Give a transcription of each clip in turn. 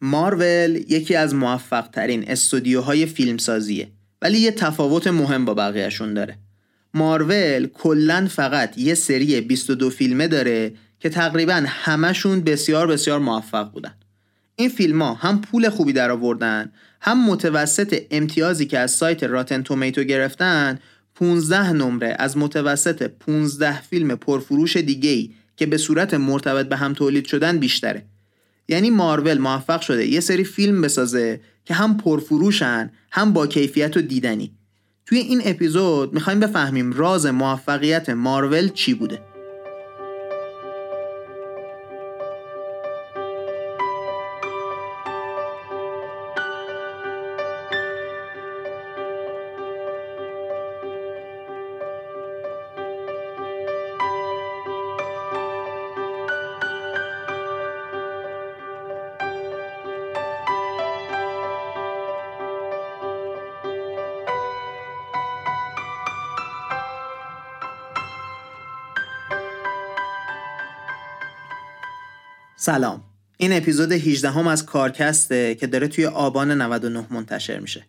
مارول یکی از موفق ترین استودیوهای فیلمسازیه ولی یه تفاوت مهم با بقیهشون داره. مارول کلا فقط یه سری 22 فیلمه داره که تقریبا همشون بسیار بسیار موفق بودن. این فیلم ها هم پول خوبی در آوردن هم متوسط امتیازی که از سایت راتن تومیتو گرفتن 15 نمره از متوسط 15 فیلم پرفروش دیگه ای که به صورت مرتبط به هم تولید شدن بیشتره. یعنی مارول موفق شده یه سری فیلم بسازه که هم پرفروشن هم با کیفیت و دیدنی. توی این اپیزود می‌خوایم بفهمیم راز موفقیت مارول چی بوده. سلام. این اپیزود 18 هم از کارکسته که داره توی آبان 99 منتشر میشه.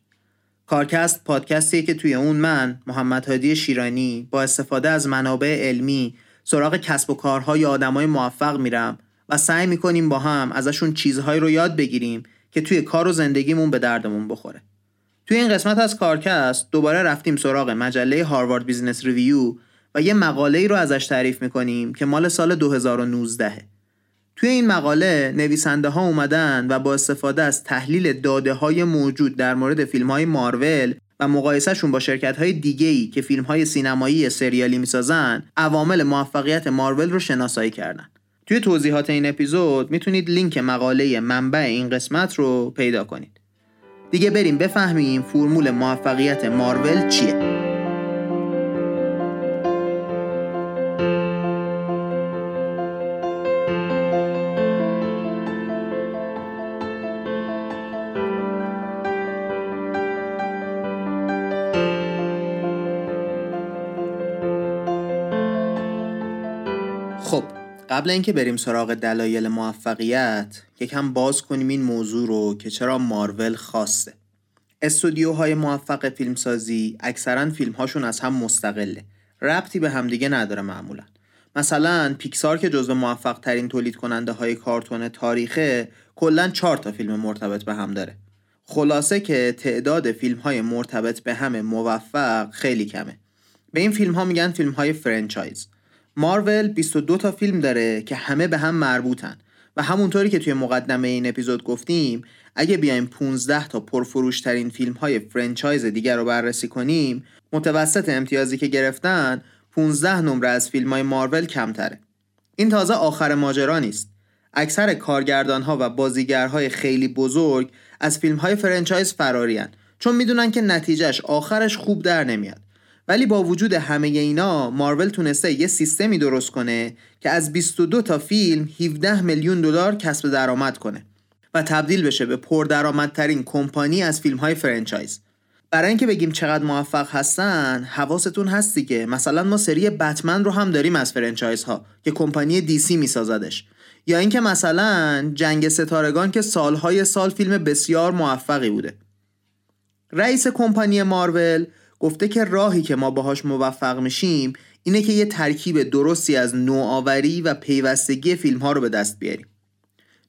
کارکست پادکستیه که توی اون من محمد هادی شیرانی با استفاده از منابع علمی سراغ کسب و کارهای آدمای موفق میرم و سعی می‌کنیم با هم ازشون چیزهایی رو یاد بگیریم که توی کار و زندگیمون به دردمون بخوره. توی این قسمت از کارکست دوباره رفتیم سراغ مجله Harvard Business Review و یه مقاله ای رو ازش تعریف می‌کنیم که مال سال 2019 توی این مقاله نویسنده ها اومدن و با استفاده از تحلیل داده های موجود در مورد فیلم های مارول و مقایسهشون با شرکت های دیگه ای که فیلم های سینمایی سریالی می‌سازن عوامل موفقیت مارول رو شناسایی کردن. توی توضیحات این اپیزود می‌تونید لینک مقاله منبع این قسمت رو پیدا کنید. دیگه بریم بفهمیم فرمول موفقیت مارول چیه. قبل اینکه بریم سراغ دلایل موفقیت یکم باز کنیم این موضوع رو که چرا مارول خواسته استودیوهای موفق فیلمسازی اکثرا فیلمهاشون از هم مستقله. ربطی به همدیگه نداره معمولا. مثلا پیکسار که جزو موفق ترین تولید کننده های کارتون تاریخه کلا چهار تا فیلم مرتبط به هم داره. خلاصه که تعداد فیلم های مرتبط به هم موفق خیلی کمه. به این فیلم ها میگن فیلم های franchise مارول 22 تا فیلم داره که همه به هم مربوطن. و همونطوری که توی مقدمه این اپیزود گفتیم اگه بیایم 15 تا پرفروشترین فیلم های franchise دیگر رو بررسی کنیم متوسط امتیازی که گرفتن 15 نمره از فیلم های مارول کمتره. این تازه آخر ماجرا نیست. اکثر کارگردان ها و بازیگرهای خیلی بزرگ از فیلم های franchise فرارین چون می‌دونن که نتیجهش آخرش خوب در نمیاد. ولی با وجود همه اینا مارول تونسته یه سیستمی درست کنه که از 22 تا فیلم 17 میلیارد دلار کسب درآمد کنه و تبدیل بشه به پردرآمدترین کمپانی از فیلم های franchise. برای اینکه بگیم چقدر موفق هستن حواستون هستی که مثلا ما سری بتمن رو هم داریم از franchise ها که کمپانی DC میسازدش. یا اینکه مثلا جنگ ستارگان که سالهای سال فیلم بسیار موفقی بوده. رئیس کمپانی مارول گفته که راهی که ما باهاش موفق میشیم اینه که یه ترکیب درستی از نوآوری و پیوستگی فیلم ها رو به دست بیاریم.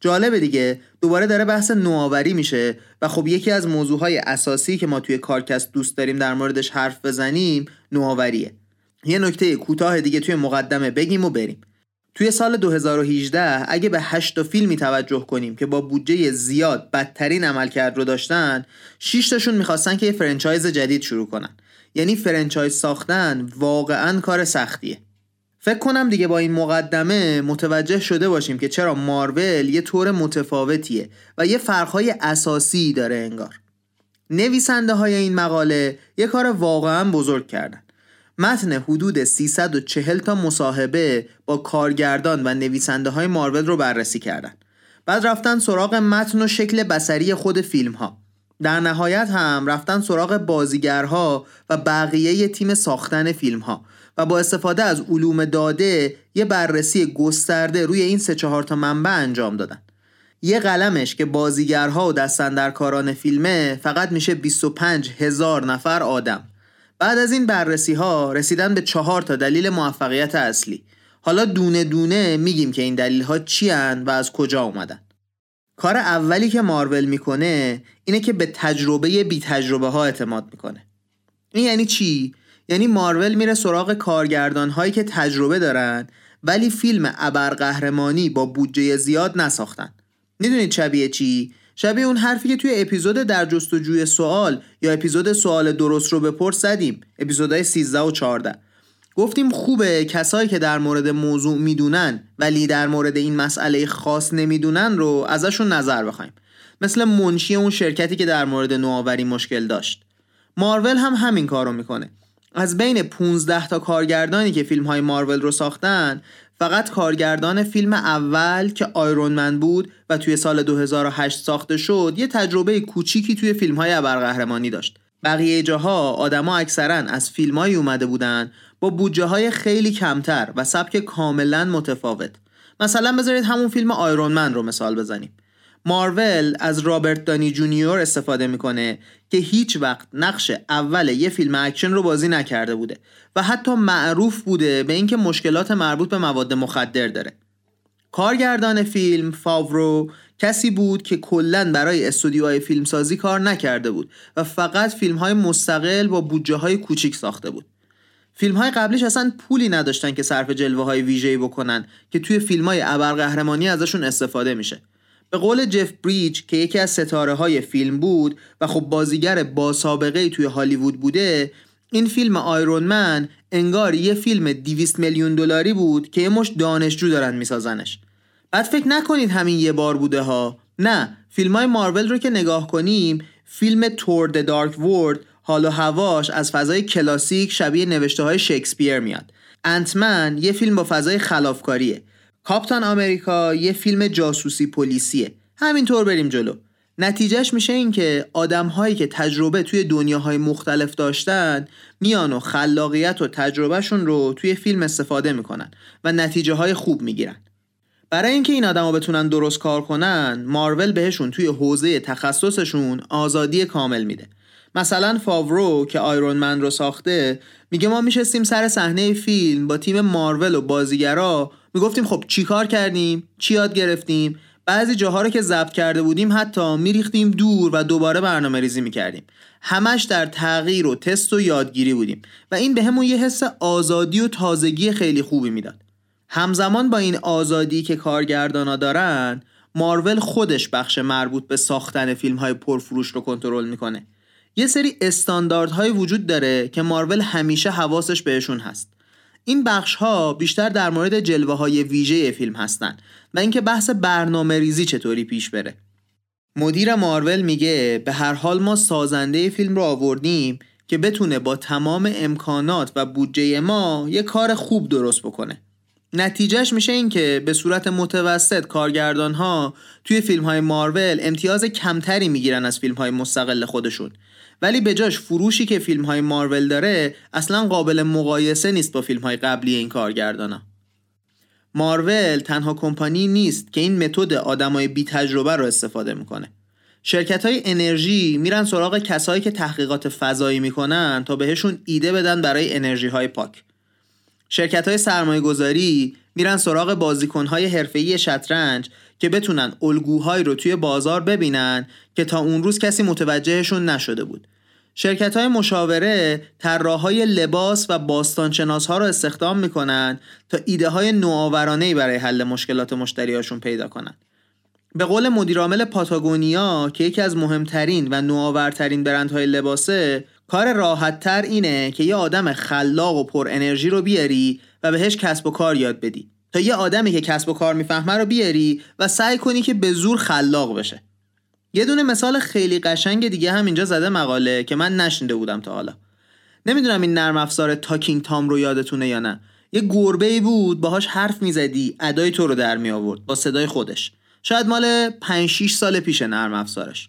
جالبه دیگه دوباره داره بحث نوآوری میشه و خب یکی از موضوعهای اساسی که ما توی کارکست دوست داریم در موردش حرف بزنیم نوآوریه. یه نکته کوتاه دیگه توی مقدمه بگیم و بریم. توی سال 2018 اگه به 8 فیلمی توجه کنیم که با بودجه زیاد بدترین عملکرد رو داشتن 6 تاشون می‌خواستن که یه franchise جدید شروع کنن. یعنی franchise ساختن واقعا کار سختیه. فکر کنم دیگه با این مقدمه متوجه شده باشیم که چرا مارول یه طور متفاوتیه و یه فرقهای اساسی داره انگار. نویسنده های این مقاله یه کار واقعا بزرگ کردن. متن حدود 340 تا مصاحبه با کارگردان و نویسنده های مارول رو بررسی کردن. بعد رفتن سراغ متن و شکل بسری خود فیلم ها در نهایت هم رفتن سراغ بازیگرها و بقیه تیم ساختن فیلم ها و با استفاده از علوم داده یه بررسی گسترده روی این سه چهار تا منبع انجام دادن. یه قلمش که بازیگرها و دستندرکاران فیلمه فقط میشه 25 هزار نفر آدم. بعد از این بررسی ها رسیدن به چهار تا دلیل موفقیت اصلی. حالا دونه دونه میگیم که این دلیل ها چی و از کجا اومدن. کار اولی که مارول می‌کنه اینه که به تجربه بی تجربه ها اعتماد می‌کنه این یعنی چی؟ یعنی مارول میره سراغ کارگردان هایی که تجربه دارن ولی فیلم ابرقهرمانی با بودجه زیاد نساختن می‌دونید شبیه چی؟ شبیه اون حرفی که توی اپیزود در جستجوی سوال یا اپیزود سوال درست رو بپرس زدیم اپیزودهای 13 و 14 گفتیم خوبه کسایی که در مورد موضوع می‌دونن ولی در مورد این مسئله خاص نمی‌دونن رو ازشون نظر بخوایم. مثل منشی اون شرکتی که در مورد نوآوری مشکل داشت. مارول هم همین کارو می‌کنه. از بین 15 تا کارگردانی که فیلم های مارول رو ساختن فقط کارگردان فیلم اول که آیرون من بود و توی سال 2008 ساخته شد یه تجربه کوچیکی توی فیلم های ابرقهرمانی داشت. بقیه جاها آدما اکثرا از فیلمایی اومده بودن با بودجه های خیلی کمتر و سبک کاملا متفاوت. مثلا بذارید همون فیلم Iron Man رو مثال بزنیم. مارول از رابرت داونی جونیور استفاده می‌کنه که هیچ وقت نقش اول یه فیلم اکشن رو بازی نکرده بوده و حتی معروف بوده به اینکه مشکلات مربوط به مواد مخدر داره. کارگردان فیلم فاورو کسی بود که کلا برای استودیوهای فیلمسازی کار نکرده بود و فقط فیلم های مستقل با بودجه های کوچیک ساخته بود. فیلم های قبلیش اصلا پولی نداشتن که صرف جلوه های ویژه‌ای بکنن که توی فیلم های ابرقهرمانی ازشون استفاده میشه. به قول جف بریج که یکی از ستاره های فیلم بود و خب بازیگر با سابقه توی هالیوود بوده این فیلم آیرون من انگار یه فیلم 200 میلیون دلاری بود که یه مش دانشجو دارن میسازنش. بعد فکر نکنید همین یه بار بوده ها. نه فیلم های مارول رو که نگاه کنیم فیلم تور د دارک ورد حال و هواش از فضای کلاسیک شبیه نوشته های شکسپیر میاد. انتمن یه فیلم با فضای خلافکاریه. کاپتان آمریکا یه فیلم جاسوسی پلیسیه. همینطور بریم جلو. نتیجهش میشه این که آدم هایی که تجربه توی دنیاهای مختلف داشتن میان و خلاقیت و تجربهشون رو توی فیلم استفاده می‌کنن و نتیجه های خوب می‌گیرن. برای اینکه این آدما بتونن درست کار کنن مارول بهشون توی حوزه تخصصشون آزادی کامل میده. مثلا فاورو که آیرون من رو ساخته میگه ما میشستیم سر صحنه فیلم با تیم مارول و بازیگرا می‌گفتیم خب چی کار کردیم؟ چی یاد گرفتیم؟ بعضی جاها رو که ضبط کرده بودیم حتی میریختیم دور و دوباره برنامه ریزی می‌کردیم. همش در تغییر و تست و یادگیری بودیم و این به همون یه حس آزادی و تازگی خیلی خوبی می‌داد. همزمان با این آزادی که کارگردانا دارن مارول خودش بخش مربوط به ساختن فیلم های پرفروش رو کنترل می‌کنه. یه سری استانداردهایی وجود داره که مارول همیشه حواسش بهشون هست. این بخش ها بیشتر در مورد جلوه های ویژه فیلم هستن و اینکه بحث برنامه ریزی چطوری پیش بره. مدیر مارول میگه به هر حال ما سازنده فیلم رو آوردیم که بتونه با تمام امکانات و بودجه ما یه کار خوب درست بکنه. نتیجهش میشه این که به صورت متوسط کارگردان ها توی فیلم های مارول امتیاز کمتری می‌گیرن از فیلم های مستقل خودشون. ولی به جاش فروشی که فیلم های مارول داره اصلا قابل مقایسه نیست با فیلم های قبلی این کارگردانا. مارول تنها کمپانی نیست که این متد آدمای بی تجربه رو استفاده می‌کنه. شرکت های انرژی میرن سراغ کسایی که تحقیقات فضایی می‌کنن تا بهشون ایده بدن برای انرژی های پاک. شرکت های سرمایه گذاری میرن سراغ بازیکن های حرفه‌ای شطرنج که بتونن الگوهایی رو توی بازار ببینن که تا اون روز کسی متوجهشون نشده بود. شرکت های مشاوره طراحهای لباس و باستانشناس ها رو استخدام می‌کنن تا ایده های نوآورانه برای حل مشکلات مشتریاشون پیدا کنن. به قول مدیرعامل پاتاگونیا که یکی از مهمترین و نوآورترین برندهای لباسه کار راحت تر اینه که یه آدم خلاق و پر انرژی رو بیاری و بهش کسب و کار یاد بدی. تا یه آدمی که کسب و کار می‌فهمه رو بیاری و سعی کنی که به زور خلاق بشه. یه دونه مثال خیلی قشنگ دیگه هم اینجا زده مقاله که من نشنیده بودم تا حالا. نمی‌دونم این نرم افزار تاکینگ تام رو یادتونه یا نه. یه گربه ای بود باهاش حرف می‌زدی ادای تو رو در می آورد با صدای خودش. شاید مال 5 6 سال پیش نرم افزارش.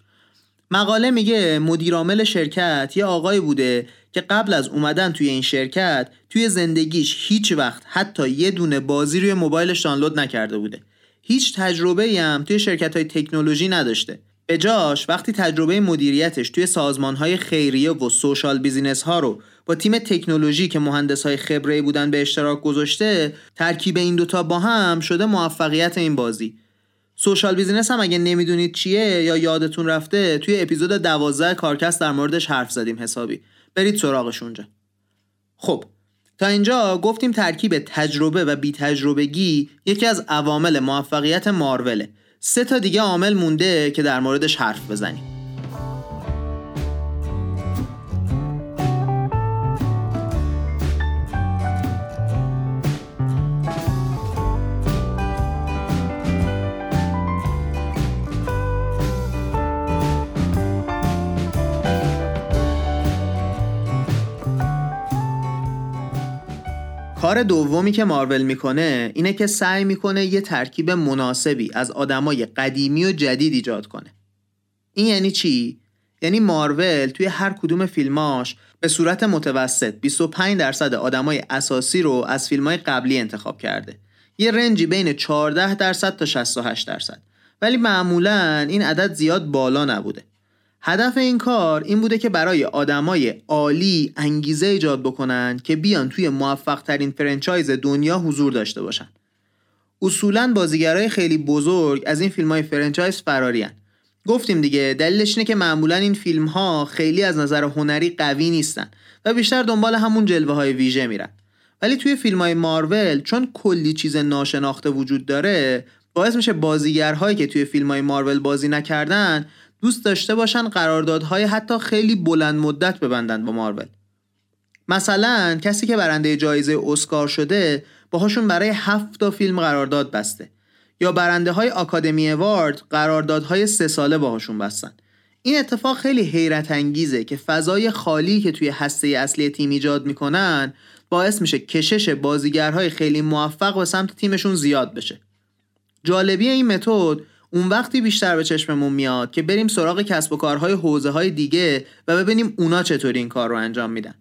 مقاله میگه مدیرعامل شرکت یه آقای بوده که قبل از اومدن توی این شرکت توی زندگیش هیچ وقت حتی یه دونه بازی روی موبایلش دانلود نکرده بوده. هیچ تجربه هم توی شرکت های تکنولوژی نداشته. به جاش وقتی تجربه مدیریتش توی سازمان های خیریه و social business ها رو با تیم تکنولوژی که مهندس های خبره بودن به اشتراک گذاشته ترکیب این دوتا با هم شده موفقیت این بازی. social business هم اگه نمی‌دونید چیه یا یادتون رفته توی اپیزود دوازده کارکست در موردش حرف زدیم حسابی. برید سراغش اونجا. خب تا اینجا گفتیم ترکیب تجربه و بی تجربگی یکی از عوامل موفقیت ماروله سه تا دیگه عامل مونده که در موردش حرف بزنیم. کار دومی که مارول می‌کنه اینه که سعی می‌کنه یه ترکیب مناسبی از آدمای قدیمی و جدید ایجاد کنه. این یعنی چی؟ یعنی مارول توی هر کدوم فیلماش به صورت متوسط 25 درصد آدمای اساسی رو از فیلمای قبلی انتخاب کرده. یه range ی بین 14 درصد تا 68 درصد. ولی معمولا این عدد زیاد بالا نبوده. هدف این کار این بوده که برای آدمای عالی انگیزه ایجاد بکنن که بیان توی موفق ترین franchise دنیا حضور داشته باشن. اصولا بازیگرای خیلی بزرگ از این فیلم های franchise فرارین. گفتیم دیگه دلیلش اینه که معمولا این فیلم ها خیلی از نظر هنری قوی نیستن و بیشتر دنبال همون جلوه های ویژه میرن. ولی توی فیلم های مارول چون کلی چیز ناشناخته وجود داره باعث میشه بازیگرهایی که توی فیلم های مارول بازی نکردن دوست داشته باشن قراردادهای حتی خیلی بلند مدت ببندن با مارول. مثلا کسی که برنده جایزه اسکار شده باهاشون برای هفت تا فیلم قرارداد بسته. یا برنده های آکادمی وارد قراردادهای سه ساله باهاشون بستن. این اتفاق خیلی حیرت انگیزه که فضای خالی که توی هسته اصلی تیم ایجاد می‌کنن باعث میشه کشش بازیگرهای خیلی موفق به سمت تیمشون زیاد بشه. جالبی این متد اون وقتی بیشتر به چشممون میاد که بریم سراغ کسب و کارهای حوزه های دیگه و ببینیم اونا چطوری این کار رو انجام میدن.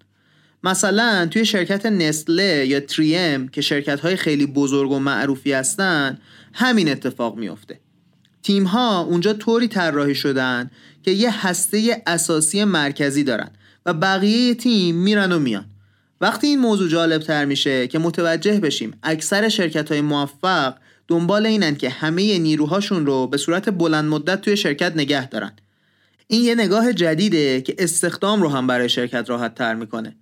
مثلا توی شرکت نسله یا تریم که شرکت های خیلی بزرگ و معروفی هستن همین اتفاق میفته تیم ها اونجا طوری طراحی شدن که یه هسته اساسی مرکزی دارن و بقیه تیم میرن و میان. وقتی این موضوع جالب تر میشه که متوجه بشیم اکثر شرکت های موفق دنبال اینن که همه نیروهاشون رو به صورت بلند مدت توی شرکت نگه دارن. این یه نگاه جدیده که استخدام رو هم برای شرکت راحت تر می‌کنه.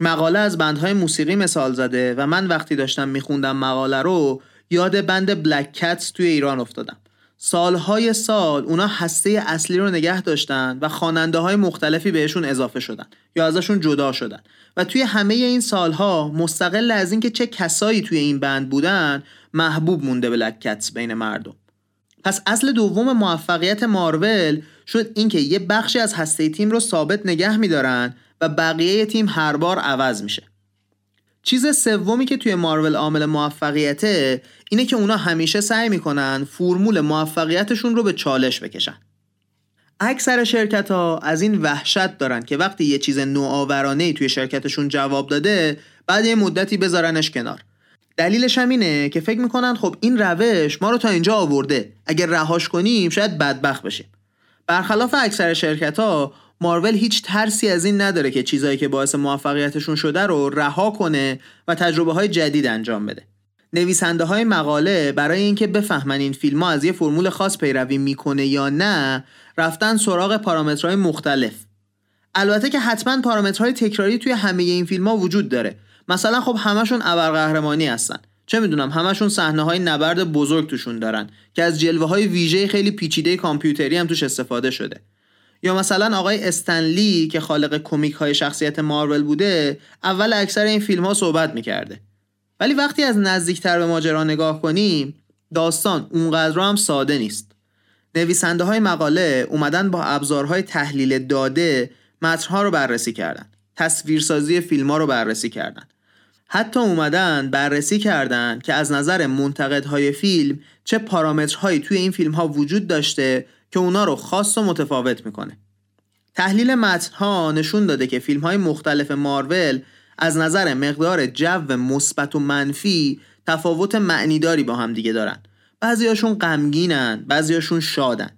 مقاله از بندهای موسیقی مثال زده و من وقتی داشتم میخوندم مقاله رو یاد بند بلک کتس توی ایران افتادم. سالهای سال اونا هسته اصلی رو نگه داشتن و خواننده های مختلفی بهشون اضافه شدن یا ازشون جدا شدن. و توی همه این سالها مستقل از اینکه چه کسایی توی این بند بودن محبوب مونده بلک کتس بین مردم. پس اصل دوم موفقیت مارول شد اینکه یه بخشی از هسته تیم رو ثابت نگه میدارن و بقیه تیم هر بار عوض میشه. چیز سومی که توی مارول عامل موفقیته اینه که اونا همیشه سعی می‌کنن فرمول موفقیتشون رو به چالش بکشن. اکثر شرکت ها از این وحشت دارن که وقتی یه چیز نوآورانه توی شرکتشون جواب داده بعد یه مدتی بذارنش کنار. دلیلش هم اینه که فکر می‌کنن خب این روش ما رو تا اینجا آورده. اگر رهاش کنیم شاید بدبخت بشیم. برخلاف اکثر شرکت ها مارول هیچ ترسی از این نداره که چیزایی که باعث موفقیتشون شده رو رها کنه و تجربه های جدید انجام بده. نویسنده های مقاله برای اینکه بفهمن این فیلم ها از یه فرمول خاص پیروی می‌کنه یا نه رفتن سراغ پارامترهای مختلف. البته که حتما پارامترهای تکراری توی همه این فیلم ها وجود داره. مثلا خب همشون ابرقهرمانی هستن. چه می‌دونم همشون صحنه های نبرد بزرگ توشون دارن که از جلوه های ویژه خیلی پیچیده کامپیوتری هم توش استفاده شده. یا مثلا آقای استنلی که خالق کمیک های شخصیت مارول بوده اول اکثر این فیلم ها صحبت می‌کرده. ولی وقتی از نزدیکتر به ماجرا نگاه کنیم داستان اونقدر هم ساده نیست. نویسنده های مقاله اومدن با ابزارهای تحلیل داده متنها رو بررسی کردن. تصویرسازی فیلم ها رو بررسی کردن. حتی اومدن بررسی کردن که از نظر منتقدهای فیلم چه پارامترهایی توی این فیلم ها وجود داشته که اونا رو خاص و متفاوت می‌کنه. تحلیل متنها نشون داده که فیلم های مختلف مارول از نظر مقدار جو مثبت و منفی تفاوت معنیداری با هم دیگه دارن. بعضیاشون غمگینن بعضیاشون شادن.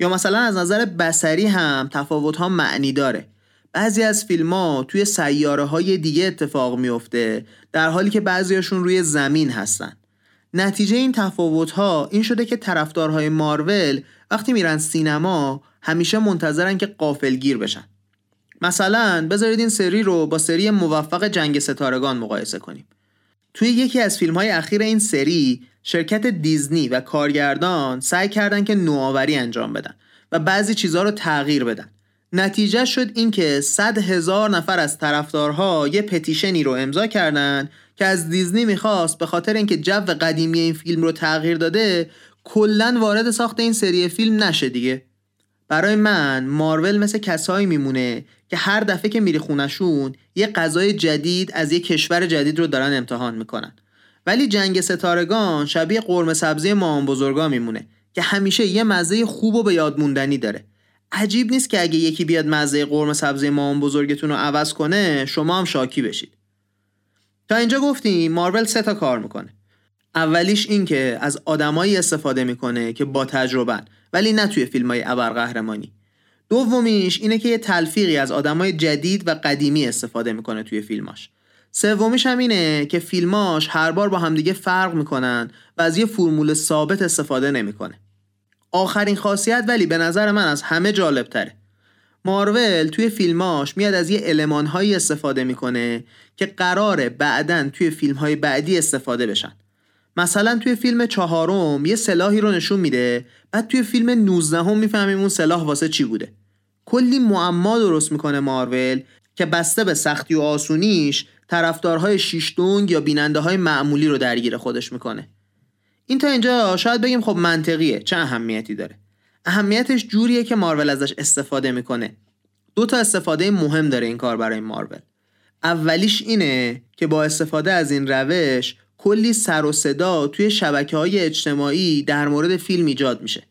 یا مثلا از نظر بسری هم تفاوت ها معنی داره. بعضی از فیلم ها توی سیاره های دیگه اتفاق میفته در حالی که بعضیاشون روی زمین هستن. نتیجه این تفاوت ها این شده که طرفدارهای مارول وقتی میرن سینما همیشه منتظرن که قافلگیر بشن. مثلا بذارید این سری رو با سری موفق جنگ ستارگان مقایسه کنیم. توی یکی از فیلم های اخیر این سری شرکت دیزنی و کارگردان سعی کردن که نوآوری انجام بدن و بعضی چیزها رو تغییر بدن. نتیجه شد اینکه صد هزار نفر از طرفدارها یه پتیشنی رو امضا کردن که از دیزنی می‌خواست به خاطر اینکه جو قدیمی این فیلم رو تغییر داده کلا وارد ساخت این سری فیلم نشه دیگه. برای من مارول مثل کسایی میمونه که هر دفعه که میری خونشون یه غذای جدید از یه کشور جدید رو دارن امتحان می‌کنن. ولی جنگ ستارگان شبیه قرمه سبزی مامان بزرگا میمونه که همیشه یه مزه خوب و به یاد موندنی داره. عجیب نیست که اگه یکی بیاد مزه قرمه سبزی مامان بزرگتون رو عوض کنه شما هم شاکی بشید. تا اینجا گفتیم مارول سه تا کار می‌کنه. اولیش این که از آدمایی استفاده می‌کنه که با تجربه ولی نه توی فیلم های ابرقهرمانی. دومیش اینه که یه تلفیقی از آدمای جدید و قدیمی استفاده می‌کنه توی فیلماش. سومیش هم اینه که فیلماش هر بار با همدیگه فرق می‌کنن و از یه فرمول ثابت استفاده نمی‌کنه. آخرین خاصیت ولی به نظر من از همه جالب تره مارول توی فیلماش میاد از یه المانهایی استفاده می‌کنه که قراره بعدا توی فیلمهای بعدی استفاده بشن. مثلا توی فیلم چهارم یه سلاحی رو نشون میده بعد توی فیلم 19 هم می‌فهمیم اون سلاح واسه چی بوده. کلی معما درست می‌کنه مارول که بسته به سختی و آسونیش طرفدارهای شیشتونگ یا بیننده های معمولی رو درگیر خودش می‌کنه. این تا اینجا شاید بگیم خب منطقیه. چه اهمیتی داره؟ اهمیتش جوریه که مارول ازش استفاده می‌کنه. دو تا استفاده مهم داره این کار برای مارول. اولیش اینه که با استفاده از این روش کلی سر و صدا توی شبکه های اجتماعی در مورد فیلم ایجاد میشه.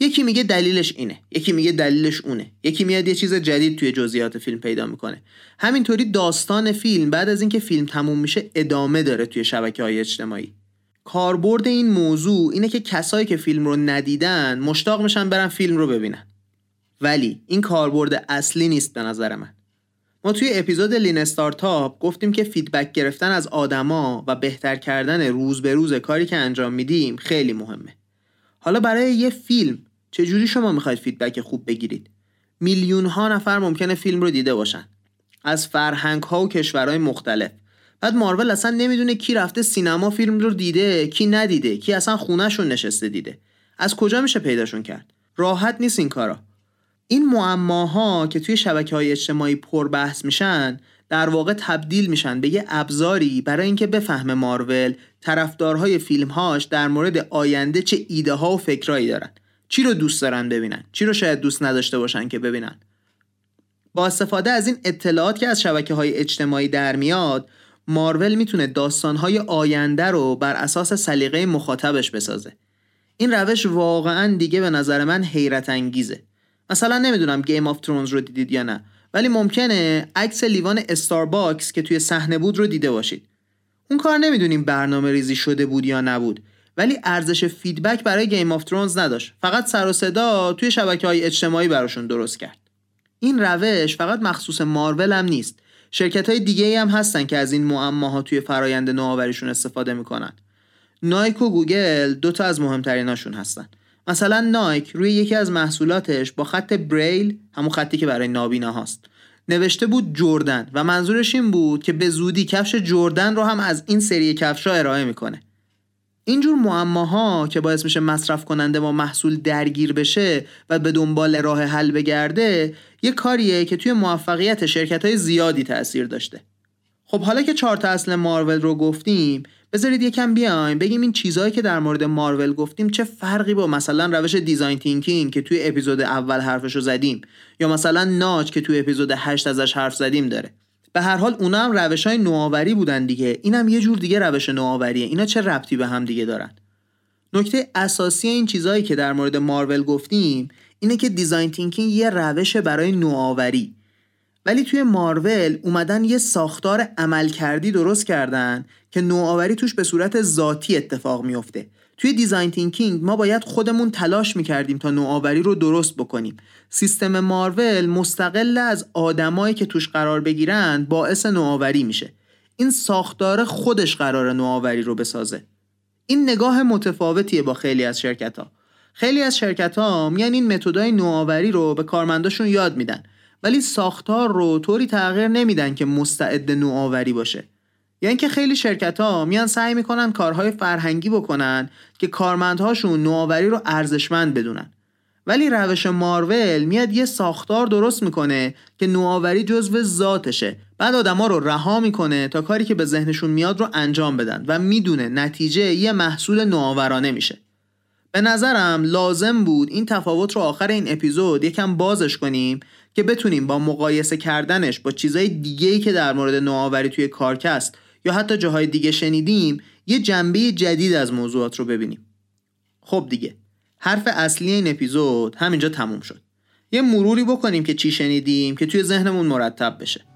یکی میگه دلیلش اینه یکی میگه دلیلش اونه. یکی میاد یه چیز جدید توی جزئیات فیلم پیدا می‌کنه. همینطوری داستان فیلم بعد از اینکه فیلم تموم میشه ادامه داره توی شبکه های اجتماعی. کاربرد این موضوع اینه که کسایی که فیلم رو ندیدن مشتاق میشن برن فیلم رو ببینن ولی این کاربرد اصلی نیست به نظر من ما توی اپیزود lean startup گفتیم که feedback گرفتن از آدما و بهتر کردن روز به روز کاری که انجام میدیم خیلی مهمه. حالا برای یه فیلم چجوری شما می‌خواید feedback خوب بگیرید؟ میلیون ها نفر ممکنه فیلم رو دیده باشن. از فرهنگ ها و کشورهای مختلف. بعد مارول اصلا نمی‌دونه کی رفته سینما فیلم رو دیده، کی ندیده، کی اصلا خونهشون نشسته دیده. از کجا میشه پیداشون کرد؟ راحت نیست این کارا. این معماها که توی شبکه های اجتماعی پر بحث میشن در واقع تبدیل میشن به یه ابزاری برای اینکه بفهمه مارول طرفدارهای فیلمهاش در مورد آینده چه ایده ها و فکرایی دارن چی رو دوست دارن ببینن چی رو شاید دوست نداشته باشن که ببینن با استفاده از این اطلاعات که از شبکه های اجتماعی در میاد مارول می‌تونه داستانهای آینده رو بر اساس سلیقه مخاطبش بسازه. این روش واقعا دیگه به نظر من حیرت انگیزه. مثلا نمی‌دونم گیم آف ترونز رو دیدید یا نه ولی ممکنه عکس لیوان استارباکس که توی صحنه بود رو دیده باشید. اون کار نمی‌دونیم برنامه ریزی شده بود یا نبود ولی ارزش feedback برای گیم آف ترونز نداشت. فقط سر و صدا توی شبکه های اجتماعی براشون درست کرد. این روش فقط مخصوص مارول هم نیست. شرکت های دیگه هم هستن که از این معماها توی فرایند نوآوریشون استفاده می‌کنن. نایک و گوگل دوتا از مهمتریناشون هستن. مثلا نایک روی یکی از محصولاتش با خط بریل همون خطی که برای نابینا هاست نوشته بود جردن و منظورش این بود که به زودی کفش جردن رو هم از این سری کفش ارائه می‌کنه. اینجور معماها که باعث میشه مصرف کننده با محصول درگیر بشه و به دنبال راه حل بگرده یه کاریه که توی موفقیت شرکت های زیادی تاثیر داشته. خب حالا که چهار اصل مارول رو گفتیم بذارید یکم بیایم بگیم این چیزهایی که در مورد مارول گفتیم چه فرقی با مثلا روش دیزاین تینکینگ که توی اپیزود اول حرفش رو زدیم یا مثلا ناج که توی اپیزود 8 ازش حرف زدیم داره. به هر حال اونا هم روش های نوآوری بودن دیگه. اینم یه جور دیگه روش نوآوریه. اینا چه ربطی به هم دیگه دارن؟ نکته اساسی این چیزهایی که در مورد مارول گفتیم اینه که design thinking یه روش برای نوآوری. ولی توی مارول اومدن یه ساختار عملکردی درست کردن که نوآوری توش به صورت ذاتی اتفاق میفته توی design thinking ما باید خودمون تلاش می‌کردیم تا نوآوری رو درست بکنیم. سیستم مارول مستقل از آدمایی که توش قرار بگیرن باعث نوآوری میشه. این ساختار خودش قراره نوآوری رو بسازه. این نگاه متفاوتیه با خیلی از شرکت ها خیلی از شرکت ها میان این متدای نوآوری رو به کارمنداشون یاد میدن. ولی ساختار رو طوری تغییر نمیدن که مستعد نوآوری باشه. یعنی که خیلی شرکت ها میان سعی می‌کنن کارهای فرهنگی بکنن که کارمندهاشون نوآوری رو ارزشمند بدونن. ولی روش مارول میاد یه ساختار درست می‌کنه که نوآوری جزو ذاتشه. بعد آدما رو رها می‌کنه تا کاری که به ذهنشون میاد رو انجام بدن و می‌دونه نتیجه یه محصول نوآورانه میشه. به نظرم لازم بود این تفاوت رو آخر این اپیزود یکم بازش کنیم که بتونیم با مقایسه کردنش با چیزای دیگه‌ای که در مورد نوآوری توی کارکست یا حتی جاهای دیگه شنیدیم یه جنبه جدید از موضوعات رو ببینیم. خب دیگه حرف اصلی این اپیزود همینجا تموم شد. یه مروری بکنیم که چی شنیدیم که توی ذهنمون مرتب بشه.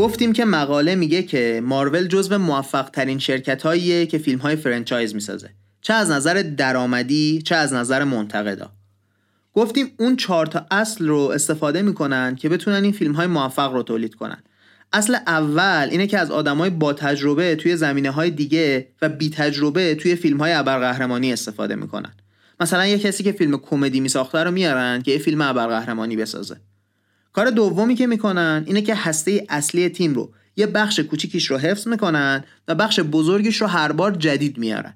گفتیم که مقاله میگه که مارول جزو موفق ترین شرکت هاییه که فیلم های franchise می‌سازه. چه از نظر درآمدی چه از نظر منتقدا. گفتیم اون چهار تا اصل رو استفاده می‌کنن که بتونن این فیلم های موفق رو تولید کنن. اصل اول اینه که از آدمای با تجربه توی زمینه های دیگه و بی تجربه توی فیلم های ابرقهرمانی استفاده می‌کنن. مثلا یه کسی که فیلم کمدی میساخته رو میارن که یه فیلم ابرقهرمانی بسازه. کار دومی که می‌کنن اینه که هسته اصلی تیم رو یه بخش کوچیکیش رو حفظ می‌کنن و بخش بزرگیش رو هر بار جدید میارن.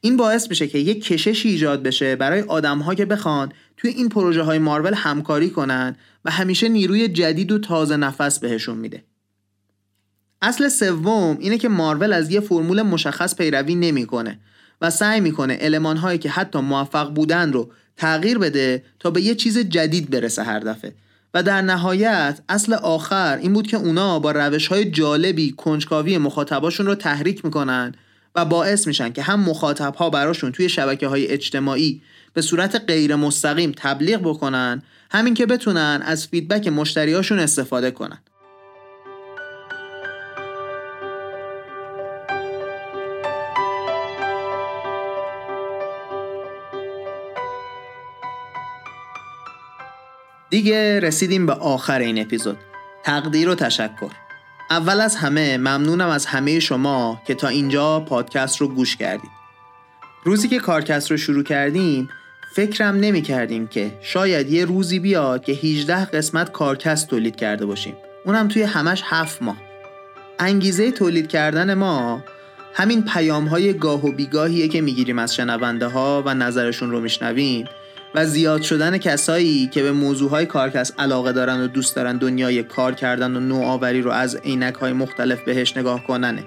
این باعث میشه که یه کششی ایجاد بشه برای آدمها که بخوان توی این پروژه های مارول همکاری کنن و همیشه نیروی جدید و تازه نفس بهشون میده. اصل سوم اینه که مارول از یه فرمول مشخص پیروی نمی‌کنه و سعی می‌کنه علمان هایی که حتی موفق بودن رو تغییر بده تا به یه چیز جدید برسه هر دفعه. و در نهایت اصل آخر این بود که اونا با روش های جالبی کنجکاوی مخاطباشون رو تحریک می‌کنن و باعث میشن که هم مخاطب ها براشون توی شبکه های اجتماعی به صورت غیر مستقیم تبلیغ بکنن همین که بتونن از فیدبک مشتریاشون استفاده کنن. دیگه رسیدیم به آخر این اپیزود. تقدیر و تشکر. اول از همه ممنونم از همه شما که تا اینجا پادکست رو گوش کردید. روزی که کارکست رو شروع کردیم فکرم نمی کردیم که شاید یه روزی بیاد که 18 قسمت کارکست تولید کرده باشیم. اونم توی همش هفت ماه. انگیزه تولید کردن ما همین پیام های گاه و بیگاهیه که می‌گیریم از شنونده ها و نظرشون رو میشنویم. و زیاد شدن کسایی که به موضوعهای کارکست علاقه دارن و دوست دارن دنیای کار کردن و نوآوری رو از عینک های مختلف بهش نگاه کننه.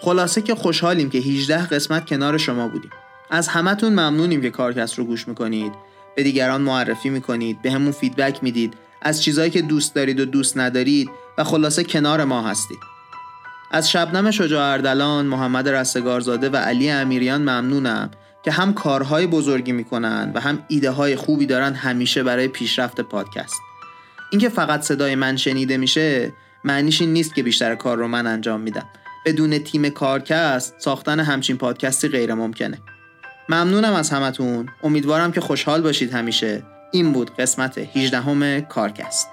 خلاصه که خوشحالیم که 18 قسمت کنار شما بودیم. از همتون ممنونیم که کارکست رو گوش می‌کنید. به دیگران معرفی می‌کنید به همون فیدبک می‌دید. از چیزهایی که دوست دارید و دوست ندارید و خلاصه کنار ما هستید. از شبنم شجاع اردلان، محمد رستگارزاده و علی امیریان ممنونم. که هم کارهای بزرگی می‌کنن و هم ایده های خوبی دارن همیشه برای پیشرفت پادکست. اینکه فقط صدای من شنیده میشه معنیش این نیست که بیشتر کار رو من انجام میدم. بدون تیم کارکست ساختن همچین پادکستی غیر ممکنه. ممنونم از همتون. امیدوارم که خوشحال باشید همیشه. این بود قسمت 18 همه کارکست.